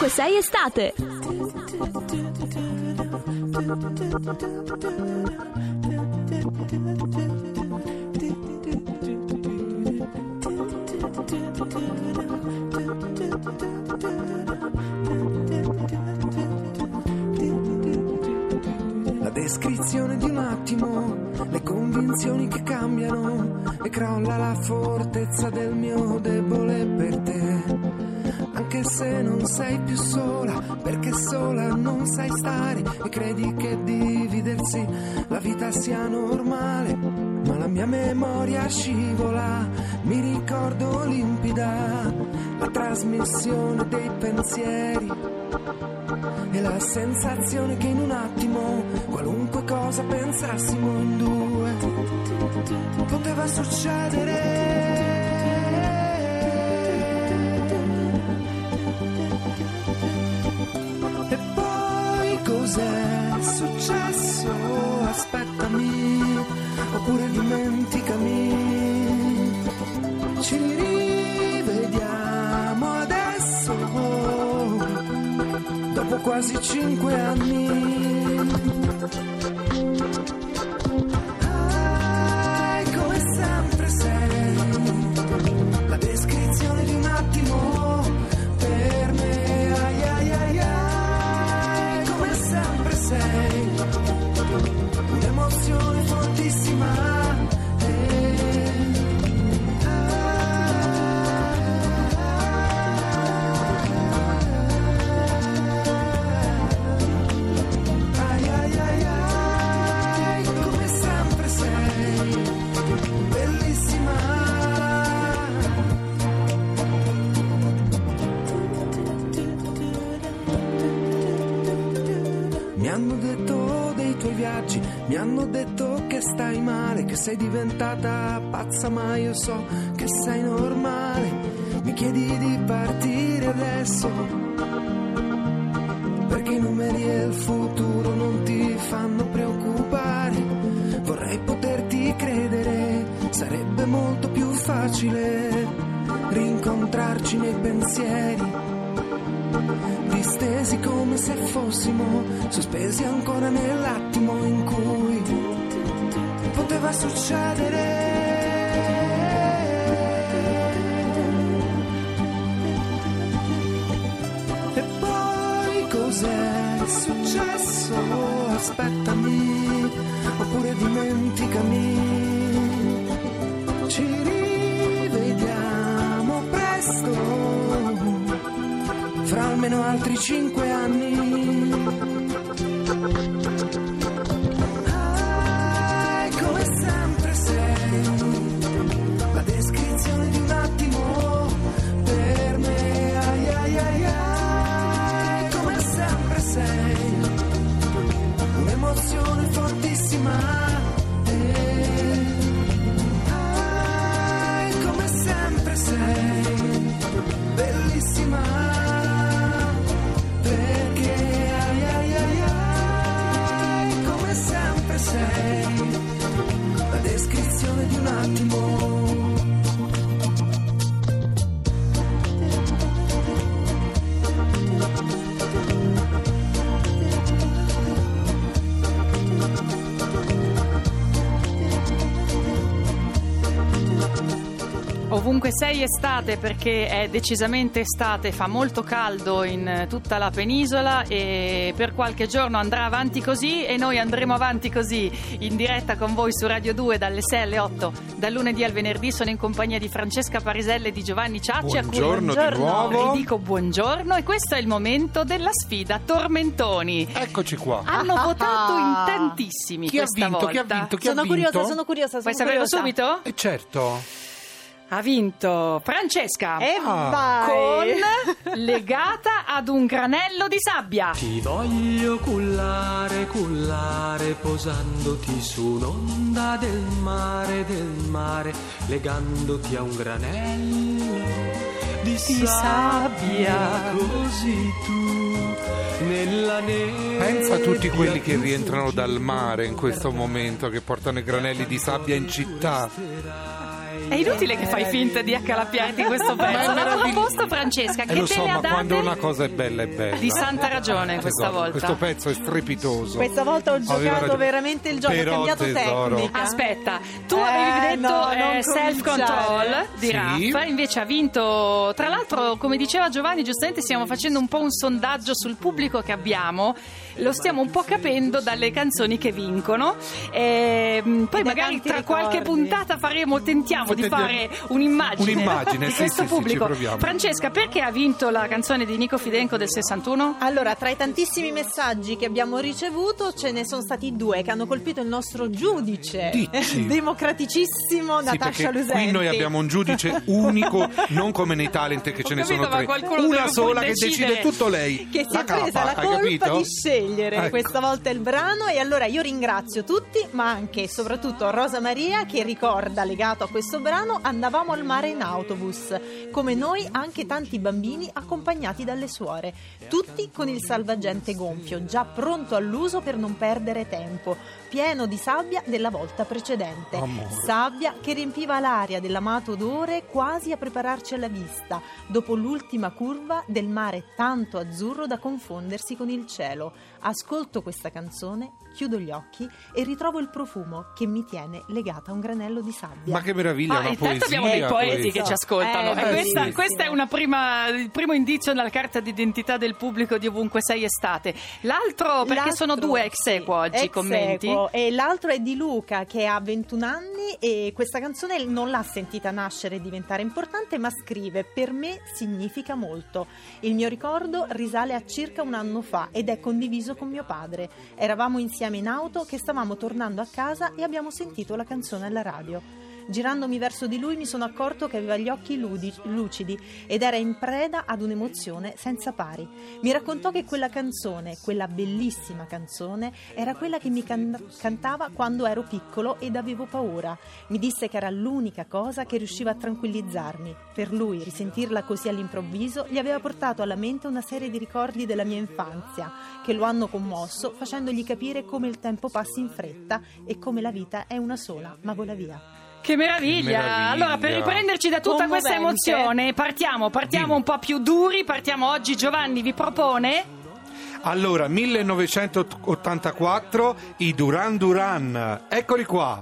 Ovunque sei estate. La descrizione di un attimo, le convinzioni che cambiano e crolla la fortezza del mio debole per te. Anche se non sei più sola, perché sola non sai stare e credi che dividersi la vita sia normale. Ma la mia memoria scivola, mi ricordo limpida la trasmissione dei pensieri e la sensazione che in un attimo qualunque cosa pensassimo in due poteva succedere. Cos'è successo? Aspettami, oppure dimenticami. Ci rivediamo adesso dopo quasi cinque anni. Hanno detto che stai male, che sei diventata pazza, ma io so che sei normale. Mi chiedi di partire adesso perché i numeri e il futuro non ti fanno preoccupare. Vorrei poterti credere, sarebbe molto più facile rincontrarci nei pensieri, distesi come se fossimo sospesi ancora nell'attimo in cui poteva succedere. E poi cos'è successo? Aspettami, oppure dimenticami. Ci fra almeno altri cinque anni. Ah, come sempre sei la descrizione di un attimo per me. Ai ai ai ai, come sempre sei un'emozione fortissima. Ovunque sei estate perché è decisamente estate, fa molto caldo in eh, tutta la penisola e per qualche giorno andrà avanti così e noi andremo avanti così in diretta con voi su Radio 2 dalle 6 alle 8, dal lunedì al venerdì sono in compagnia di Francesca Pariselle e di Giovanni Ciacci a cui Buongiorno di nuovo. vi dico buongiorno e questo è il momento della sfida Tormentoni. Eccoci qua. Hanno votato in tantissimi Chi ha vinto? Chi ha volta. vinto? Chi ha Sono vinto? curiosa, sono curiosa. Vuoi sono saperlo curiosa. subito? Eh certo. Ha vinto Francesca. E vai. con legata ad un granello di sabbia. Ti voglio cullare, cullare, posandoti su un'onda del mare, del mare, legandoti a un granello di, sabbia. Così tu nella neve. Pensa a tutti quelli che rientrano dal mare in questo momento, che portano i granelli di sabbia in città. È inutile che fai finta di accalappiarti questo pezzo. A meraviglioso. proposito, Francesca, E che lo te so, ma quando una cosa è bella è bella. di santa ragione questa Guarda, volta? Questo pezzo è strepitoso. Questa volta ho giocato veramente il gioco, ho Però, cambiato tesoro. tecnica. Aspetta, tu Eh, avevi detto no, eh, self control di Sì. Raffa, invece ha vinto. Tra l'altro, come diceva Giovanni, giustamente stiamo facendo un po' un sondaggio sul pubblico che abbiamo. Lo stiamo un po' capendo dalle canzoni che vincono. E, mh, poi magari tra ricordi. qualche puntata faremo, tentiamo di fare un'immagine, Un'immagine, di sì, questo sì, sì, pubblico. proviamo. Francesca, perché ha vinto la canzone di Nico Fidenco del 61? Allora, tra i tantissimi messaggi che abbiamo ricevuto, ce ne sono stati due che hanno colpito il nostro giudice Dici. democraticissimo Sì, Natascia Lusenti. qui noi abbiamo un giudice unico, non come nei talent che ce Ho ne capito, sono tre. Una sola che decide tutto lei. che si la è presa capa, la colpa capito? di scegliere Ecco. questa volta il brano e allora io ringrazio tutti ma anche e soprattutto Rosa Maria che ricorda legato a questo brano andavamo al mare in autobus come noi anche tanti bambini accompagnati dalle suore tutti con il salvagente gonfio già pronto all'uso per non perdere tempo pieno di sabbia della volta precedente Amore. sabbia che riempiva l'aria dell'amato odore quasi a prepararci alla vista dopo l'ultima curva del mare tanto azzurro da confondersi con il cielo. Ascolto questa canzone, chiudo gli occhi e ritrovo il profumo che mi tiene legata a un granello di sabbia. Ma che meraviglia, Ah, una intanto poesia. abbiamo dei poeti questa. che ci ascoltano. Eh, questa, questa è una prima, il primo indizio nella carta d'identità del pubblico di ovunque sei estate. L'altro, perché L'altro- sono due ex equo oggi, ex commenti. equo, e l'altro è di Luca che ha 21 anni e questa canzone non l'ha sentita nascere e diventare importante, ma scrive: Per me significa molto. Il mio ricordo risale a circa un anno fa ed è condiviso con mio padre. Eravamo insieme in auto che stavamo tornando a casa e abbiamo sentito la canzone alla radio. Girandomi verso di lui mi sono accorto che aveva gli occhi ludi- lucidi ed era in preda ad un'emozione senza pari. Mi raccontò che quella canzone, quella bellissima canzone, era quella che mi can- cantava quando ero piccolo ed avevo paura. Mi disse che era l'unica cosa che riusciva a tranquillizzarmi. Per lui risentirla così all'improvviso gli aveva portato alla mente una serie di ricordi della mia infanzia che lo hanno commosso facendogli capire come il tempo passi in fretta e come la vita è una sola, ma vola via. Che meraviglia. Meraviglia. Allora, per riprenderci da tutta questa Commovente. emozione, partiamo, partiamo Dimmi. un po' più duri. Partiamo oggi. Giovanni vi propone. Allora, 1984, i Duran Duran. Eccoli qua.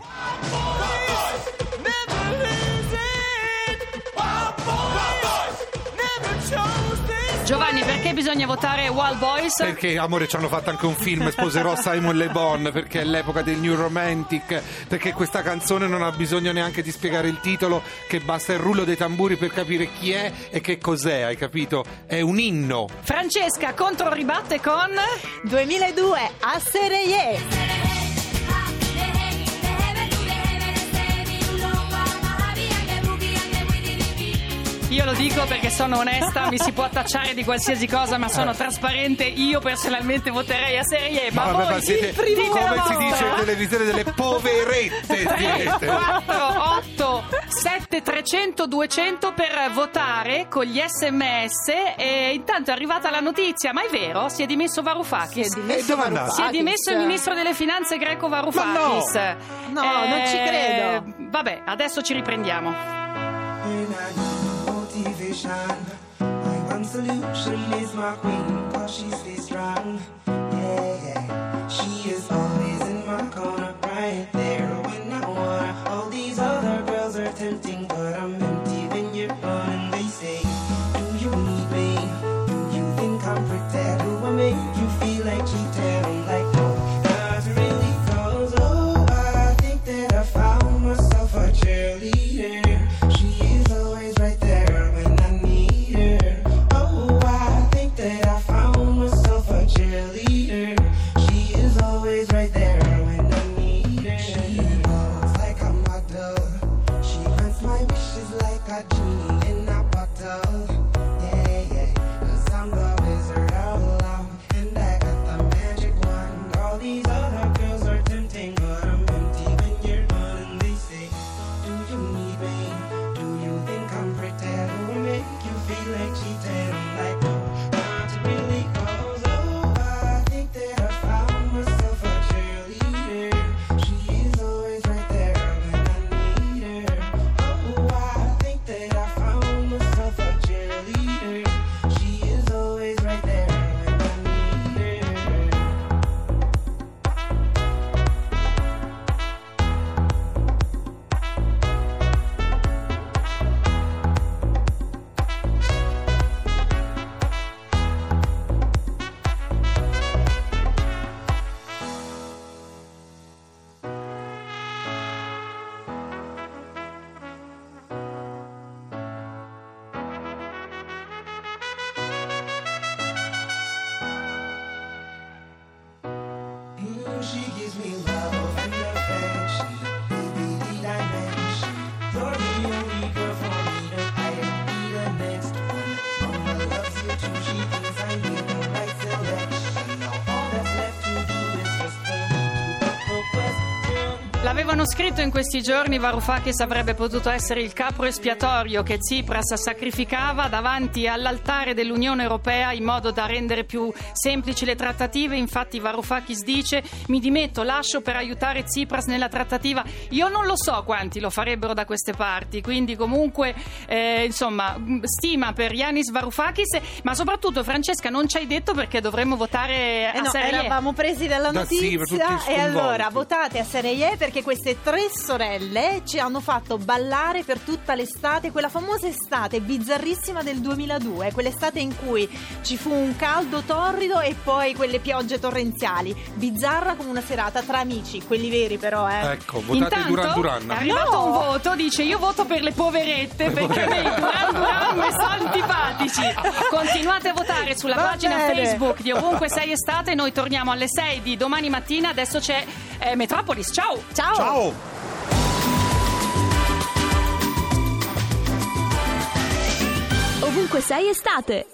Giovanni, perché bisogna votare Wild Boys? Perché, amore, ci hanno fatto anche un film, sposerò Simon Le Bon, perché è l'epoca del New Romantic, perché questa canzone non ha bisogno neanche di spiegare il titolo, che basta il rullo dei tamburi per capire chi è e che cos'è, hai capito? È un inno. Francesca contro ribatte con 2002, a Io lo dico perché sono onesta, mi si può tacciare di qualsiasi cosa, ma sono trasparente. Io personalmente voterei a Serie. Ma, Ma vabbè, voi ma siete, come si dice in televisione, delle poverette siete. 4, 8, 7, 300, 200 per votare con gli sms e intanto è arrivata la notizia, ma è vero? Si è dimesso Varoufakis. Si è dimesso E andato? Si è dimesso il ministro delle finanze greco Varoufakis. Ma no! No, non ci credo. Vabbè, adesso ci riprendiamo. I my one solution is my queen, cause she stays strong. Yeah, yeah. She is always in my corner, right there when I wanna. All these other girls are tempting, but I'm empty when you're gone. And they say, Do you need me? Do you think I'm pretend? Do I got you. Hanno scritto in questi giorni Varoufakis avrebbe potuto essere il capro espiatorio che Tsipras sacrificava davanti all'altare dell'Unione Europea in modo da rendere più semplici le trattative. Infatti Varoufakis dice mi dimetto, lascio per aiutare Tsipras nella trattativa. Io non lo so quanti lo farebbero da queste parti, quindi comunque eh, insomma stima per Yanis Varoufakis, ma soprattutto Francesca non ci hai detto perché dovremmo votare Eh a no, Serie E. eravamo presi dalla Da sì, notizia e allora votate a Serie E perché queste tre sorelle ci hanno fatto ballare per tutta l'estate, quella famosa estate bizzarrissima del 2002, quell'estate in cui ci fu un caldo torrido e poi quelle piogge torrenziali, bizzarra come una serata tra amici, quelli veri però, eh. Ecco, votate Intanto Duran Duran. è arrivato No! un voto, dice io voto per le poverette perché a me i Duran Duran mi sono antipatici. Continuate a votare sulla Va pagina bene. Facebook di Ovunque Sei Estate, noi torniamo alle 6 di domani mattina, adesso c'è eh, Metropolis, ciao! Ciao! Ciao! Ovunque sei estate.